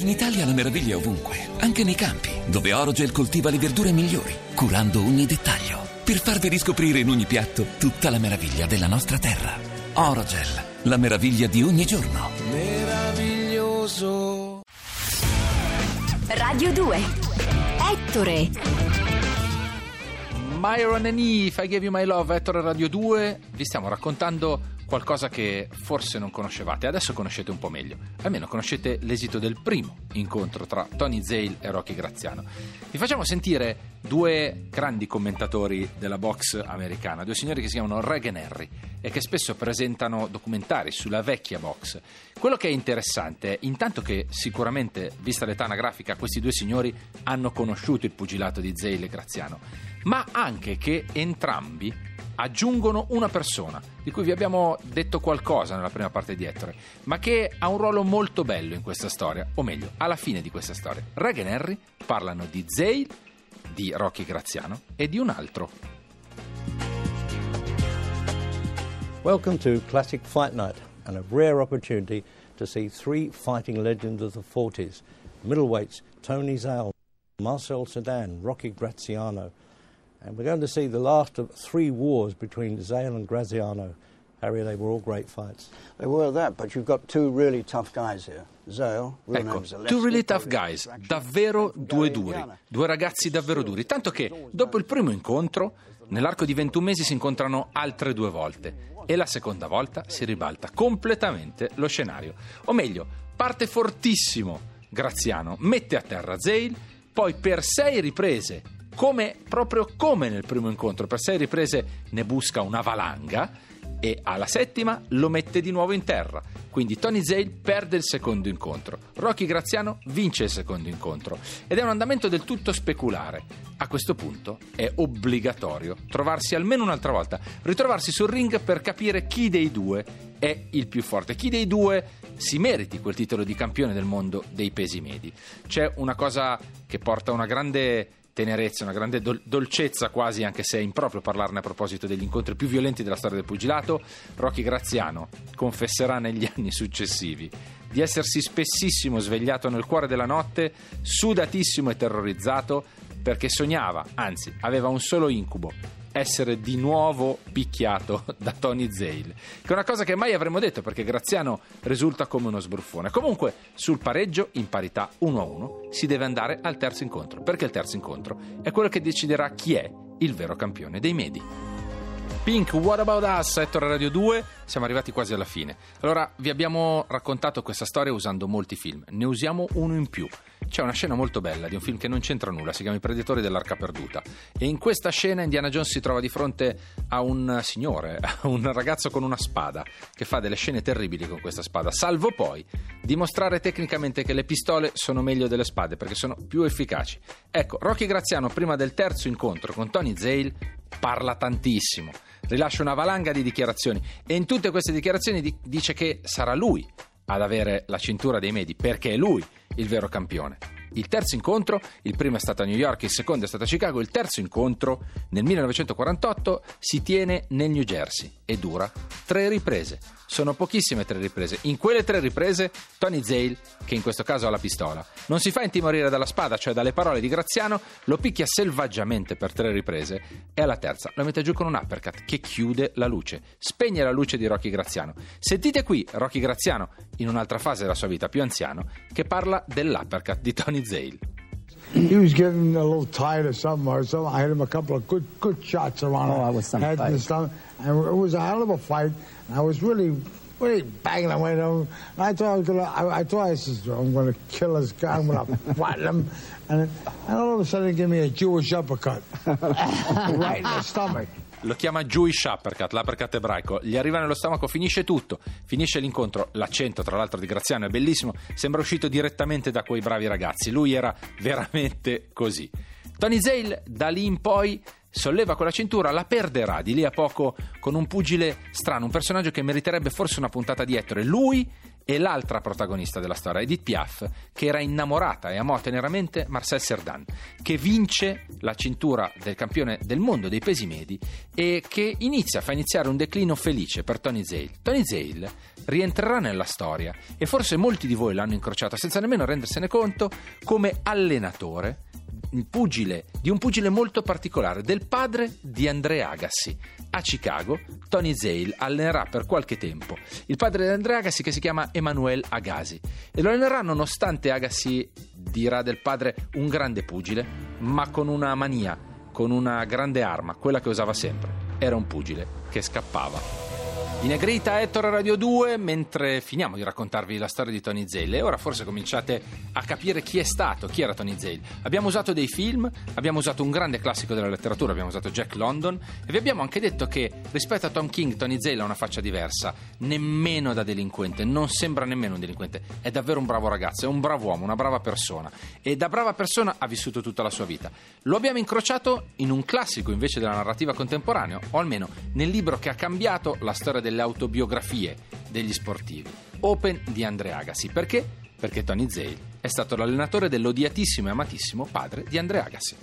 In Italia la meraviglia è ovunque, anche nei campi, dove Orogel coltiva le verdure migliori, curando ogni dettaglio, per farvi riscoprire in ogni piatto tutta la meraviglia della nostra terra. Orogel, la meraviglia di ogni giorno. meraviglioso. Radio 2 Ettore Myron and Eve, I Gave You My Love, Ettore Radio 2, vi stiamo raccontando qualcosa che forse non conoscevate, adesso conoscete un po' meglio, almeno conoscete l'esito del primo incontro tra Tony Zale e Rocky Graziano. Vi facciamo sentire due grandi commentatori della box americana, due signori che si chiamano Regan Harry e che spesso presentano documentari sulla vecchia box. Quello che è interessante è intanto che sicuramente, vista l'età anagrafica, questi due signori hanno conosciuto il pugilato di Zale e Graziano, ma anche che entrambi aggiungono una persona di cui vi abbiamo detto qualcosa nella prima parte di Ettore, ma che ha un ruolo molto bello in questa storia, o meglio, alla fine di questa storia. Regan e Harry parlano di Zale, di Rocky Graziano e di un altro. Welcome to Classic Fight Night and a rare opportunity to see three fighting legends of the 40s middleweights Tony Zale, Marcel Sedan, Rocky Graziano. And we're going to see the last of three wars between Zale and Graziano. Harry, they were all great fights. They were that, but you've got two really tough guys here. Ecco, two really tough guys, davvero due duri, due ragazzi davvero duri, tanto che dopo il primo incontro, nell'arco di 21 mesi si incontrano altre due volte e la seconda volta si ribalta completamente lo scenario. O meglio, parte fortissimo Graziano, mette a terra Zale, poi per sei riprese, come, proprio come nel primo incontro, per sei riprese ne busca una valanga e alla settima lo mette di nuovo in terra. Quindi Tony Zale perde il secondo incontro, Rocky Graziano vince il secondo incontro ed è un andamento del tutto speculare. A questo punto è obbligatorio trovarsi almeno un'altra volta, ritrovarsi sul ring per capire chi dei due è il più forte, chi dei due si meriti quel titolo di campione del mondo dei pesi medi. C'è una cosa che porta una grande tenerezza, una grande dol- dolcezza quasi, anche se è improprio parlarne a proposito degli incontri più violenti della storia del pugilato, Rocky Graziano confesserà negli anni successivi di essersi spessissimo svegliato nel cuore della notte, sudatissimo e terrorizzato, perché sognava, anzi aveva un solo incubo, essere di nuovo picchiato da Tony Zale, che è una cosa che mai avremmo detto perché Graziano risulta come uno sbruffone. Comunque, sul pareggio in parità 1-1 si deve andare al terzo incontro, perché il terzo incontro è quello che deciderà chi è il vero campione dei medi. Pink, What About Us, Ettore Radio 2, siamo arrivati quasi alla fine. Allora, vi abbiamo raccontato questa storia usando molti film, ne usiamo uno in più. C'è una scena molto bella di un film che non c'entra nulla, si chiama I Predatori dell'Arca Perduta. E in questa scena Indiana Jones si trova di fronte a un signore, a un ragazzo con una spada, che fa delle scene terribili con questa spada, salvo poi dimostrare tecnicamente che le pistole sono meglio delle spade perché sono più efficaci. Ecco, Rocky Graziano, prima del terzo incontro con Tony Zale, parla tantissimo, rilascia una valanga di dichiarazioni e in tutte queste dichiarazioni di- dice che sarà lui ad avere la cintura dei medi perché è lui il vero campione. Il terzo incontro, il primo è stato a New York, il secondo è stato a Chicago, il terzo incontro nel 1948 si tiene nel New Jersey e dura tre riprese. Sono pochissime tre riprese. In quelle tre riprese Tony Zale, che in questo caso ha la pistola, non si fa intimorire dalla spada, cioè dalle parole di Graziano, lo picchia selvaggiamente per tre riprese e alla terza lo mette giù con un uppercut che chiude la luce, spegne la luce di Rocky Graziano. Sentite qui Rocky Graziano, in un'altra fase della sua vita più anziano, che parla dell'uppercut di Tony Zale. He was getting a little tired of something or something. I hit him a couple of good good shots around Oh, the that was some head and fight. stuff. And it was a hell of a fight. And I was really, really banging away. And I thought I was gonna. I, I thought I said, I'm going to kill this guy. I'm going to flatten him. And, and all of a sudden, he gave me a Jewish uppercut right in the stomach. Lo chiama Jewish Uppercut, l'uppercut ebraico. Gli arriva nello stomaco, finisce tutto. Finisce l'incontro. L'accento, tra l'altro, di Graziano è bellissimo. Sembra uscito direttamente da quei bravi ragazzi. Lui era veramente così. Tony Zale, da lì in poi, solleva quella cintura, la perderà di lì a poco con un pugile strano, un personaggio che meriterebbe forse una puntata di Ettore. Lui e l'altra protagonista della storia, Edith Piaf, che era innamorata e amò teneramente Marcel Cerdan, che vince la cintura del campione del mondo dei pesi medi e che inizia, fa iniziare un declino felice per Tony Zale. Tony Zale rientrerà nella storia e forse molti di voi l'hanno incrociato senza nemmeno rendersene conto come allenatore pugile, di un pugile molto particolare, del padre di Andrea Agassi. A Chicago, Tony Zale allenerà per qualche tempo il padre di Andrea Agassi che si chiama Emanuele Agassi e lo allenerà nonostante Agassi dirà del padre un grande pugile, ma con una mania, con una grande arma, quella che usava sempre. Era un pugile che scappava. In Negrita Ettore Radio 2, mentre finiamo di raccontarvi la storia di Tony Zale, e ora forse cominciate a capire chi è stato, chi era Tony Zale. Abbiamo usato dei film, abbiamo usato un grande classico della letteratura, abbiamo usato Jack London, e vi abbiamo anche detto che rispetto a Tom King, Tony Zale ha una faccia diversa, nemmeno da delinquente, non sembra nemmeno un delinquente, è davvero un bravo ragazzo, è un bravo uomo, una brava persona, e da brava persona ha vissuto tutta la sua vita. Lo abbiamo incrociato in un classico invece della narrativa contemporanea, o almeno nel libro che ha cambiato la storia delle autobiografie degli sportivi, Open di Andre Agassi. Perché? Perché Tony Zale è stato l'allenatore dell'odiatissimo e amatissimo padre di Andre Agassi.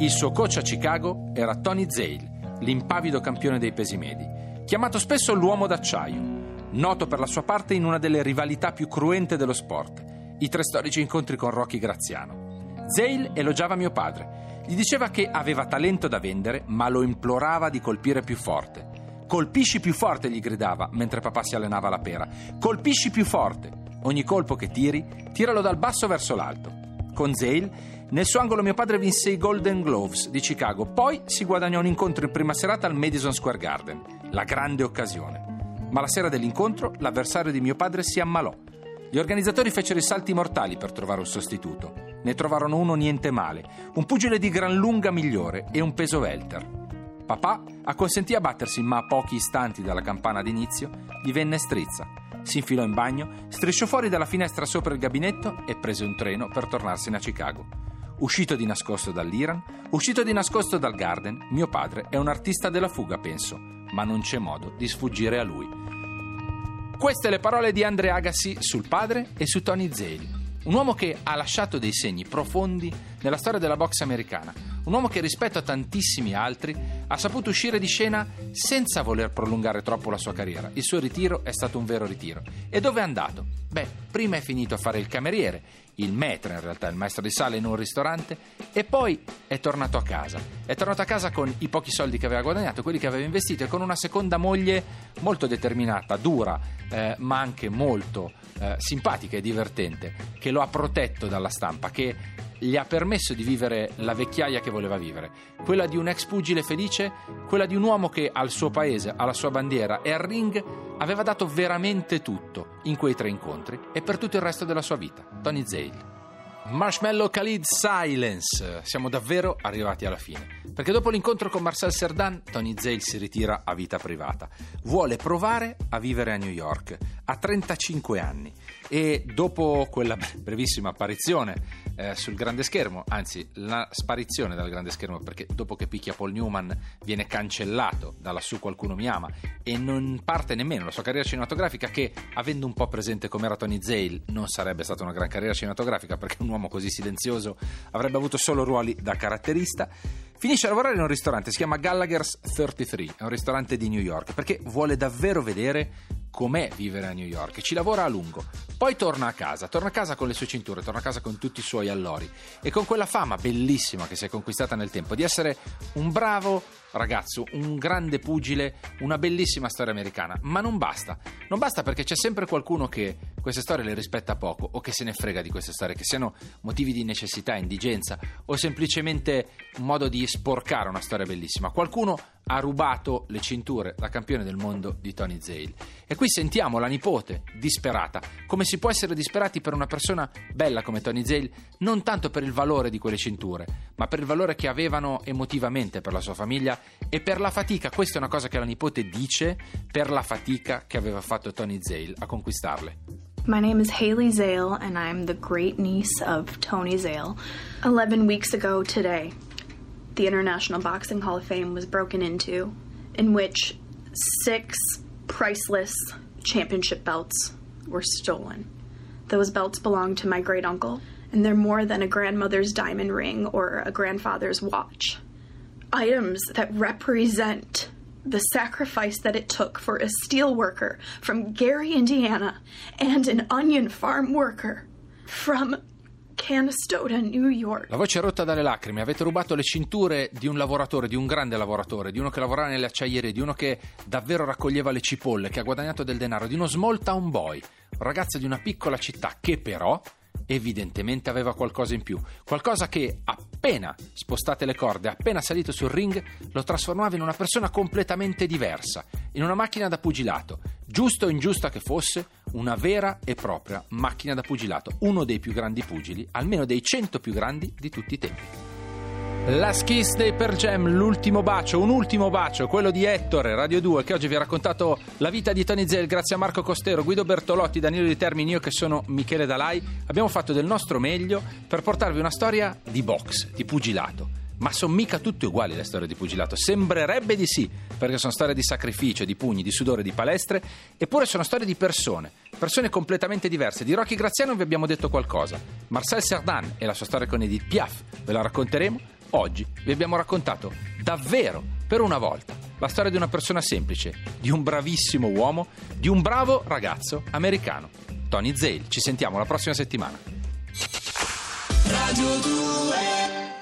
Il suo coach a Chicago era Tony Zale, l'impavido campione dei pesi medi, chiamato spesso l'uomo d'acciaio, noto per la sua parte in una delle rivalità più cruente dello sport, i tre storici incontri con Rocky Graziano. Zale elogiava mio padre, gli diceva che aveva talento da vendere, ma lo implorava di colpire più forte. Colpisci più forte, gli gridava mentre papà si allenava alla pera. Colpisci più forte. Ogni colpo che tiri, tiralo dal basso verso l'alto. Con Zale, nel suo angolo mio padre vinse i Golden Gloves di Chicago, poi si guadagnò un incontro in prima serata al Madison Square Garden, la grande occasione. Ma la sera dell'incontro l'avversario di mio padre si ammalò. Gli organizzatori fecero i salti mortali per trovare un sostituto. Ne trovarono uno niente male, un pugile di gran lunga migliore e un peso welter. Papà acconsentì a battersi, ma a pochi istanti dalla campana d'inizio gli venne strizza. Si infilò in bagno, strisciò fuori dalla finestra sopra il gabinetto e prese un treno per tornarsene a Chicago. Uscito di nascosto dall'Iran, uscito di nascosto dal Garden, mio padre è un artista della fuga, penso, ma non c'è modo di sfuggire a lui. Queste le parole di Andre Agassi sul padre e su Tony Zeli. Un uomo che ha lasciato dei segni profondi nella storia della box americana. Un uomo che rispetto a tantissimi altri ha saputo uscire di scena senza voler prolungare troppo la sua carriera. Il suo ritiro è stato un vero ritiro. E dove è andato? Beh, prima è finito a fare il cameriere, il maître in realtà, il maestro di sala in un ristorante, e poi è tornato a casa. È tornato a casa con i pochi soldi che aveva guadagnato, quelli che aveva investito, e con una seconda moglie molto determinata, dura, eh, ma anche molto eh, simpatica e divertente, che lo ha protetto dalla stampa, che gli ha permesso di vivere la vecchiaia che voleva vivere, quella di un ex pugile felice, quella di un uomo che al suo paese, alla sua bandiera e al ring aveva dato veramente tutto in quei tre incontri e per tutto il resto della sua vita. Tony Zale. Marshmallow Khalid Silence. Siamo davvero arrivati alla fine. Perché dopo l'incontro con Marcel Cerdan, Tony Zale si ritira a vita privata. Vuole provare a vivere a New York. Ha 35 anni. E dopo quella brevissima apparizione eh, sul grande schermo, anzi la sparizione dal grande schermo perché dopo che picchia Paul Newman viene cancellato da lassù qualcuno mi ama e non parte nemmeno la sua carriera cinematografica che avendo un po' presente com'era Tony Zale non sarebbe stata una gran carriera cinematografica perché un uomo così silenzioso avrebbe avuto solo ruoli da caratterista Finisce a lavorare in un ristorante, si chiama Gallagher's 33, è un ristorante di New York, perché vuole davvero vedere com'è vivere a New York, ci lavora a lungo. Poi torna a casa, torna a casa con le sue cinture, torna a casa con tutti i suoi allori e con quella fama bellissima che si è conquistata nel tempo di essere un bravo ragazzo, un grande pugile, una bellissima storia americana, ma non basta. Non basta perché c'è sempre qualcuno che queste storie le rispetta poco o che se ne frega di queste storie, che siano motivi di necessità, indigenza o semplicemente un modo di sporcare una storia bellissima. Qualcuno ha rubato le cinture da campione del mondo di Tony Zale. E qui sentiamo la nipote disperata, come si può essere disperati per una persona bella come Tony Zale, non tanto per il valore di quelle cinture, ma per il valore che avevano emotivamente per la sua famiglia e per la fatica, questa è una cosa che la nipote dice, per la fatica che aveva fatto Tony Zale a conquistarle. My name is Haley Zale, and I'm the great niece of Tony Zale. Eleven weeks ago today, the International Boxing Hall of Fame was broken into, in which six priceless championship belts were stolen. Those belts belonged to my great uncle, and they're more than a grandmother's diamond ring or a grandfather's watch. Items that represent the sacrifice that it took for a steel worker from Gary, Indiana, and an onion farm worker from Canastota, New York. La voce è rotta dalle lacrime. Avete rubato le cinture di un lavoratore, di un grande lavoratore, di uno che lavorava nelle acciaierie, di uno che davvero raccoglieva le cipolle, che ha guadagnato del denaro, di uno small town boy, un ragazzo di una piccola città che però evidentemente aveva qualcosa in più, qualcosa che appena spostate le corde, appena salito sul ring, lo trasformava in una persona completamente diversa, in una macchina da pugilato, giusto o ingiusta che fosse, una vera e propria macchina da pugilato, uno dei più grandi pugili, almeno dei cento più grandi di tutti i tempi. La Kiss dei Per Jam, l'ultimo bacio, un ultimo bacio, quello di Ettore, Radio 2, che oggi vi ha raccontato la vita di Tony Zell, grazie a Marco Costero, Guido Bertolotti, Danilo Di Termini, io che sono Michele Dalai. Abbiamo fatto del nostro meglio per portarvi una storia di box, di pugilato. Ma sono mica tutte uguali le storie di pugilato. Sembrerebbe di sì, perché sono storie di sacrificio, di pugni, di sudore, di palestre, eppure sono storie di persone, persone completamente diverse. Di Rocky Graziano vi abbiamo detto qualcosa. Marcel Cerdan e la sua storia con Edith Piaf ve la racconteremo Oggi vi abbiamo raccontato davvero, per una volta, la storia di una persona semplice, di un bravissimo uomo, di un bravo ragazzo americano. Tony Zale, ci sentiamo la prossima settimana. Radio 2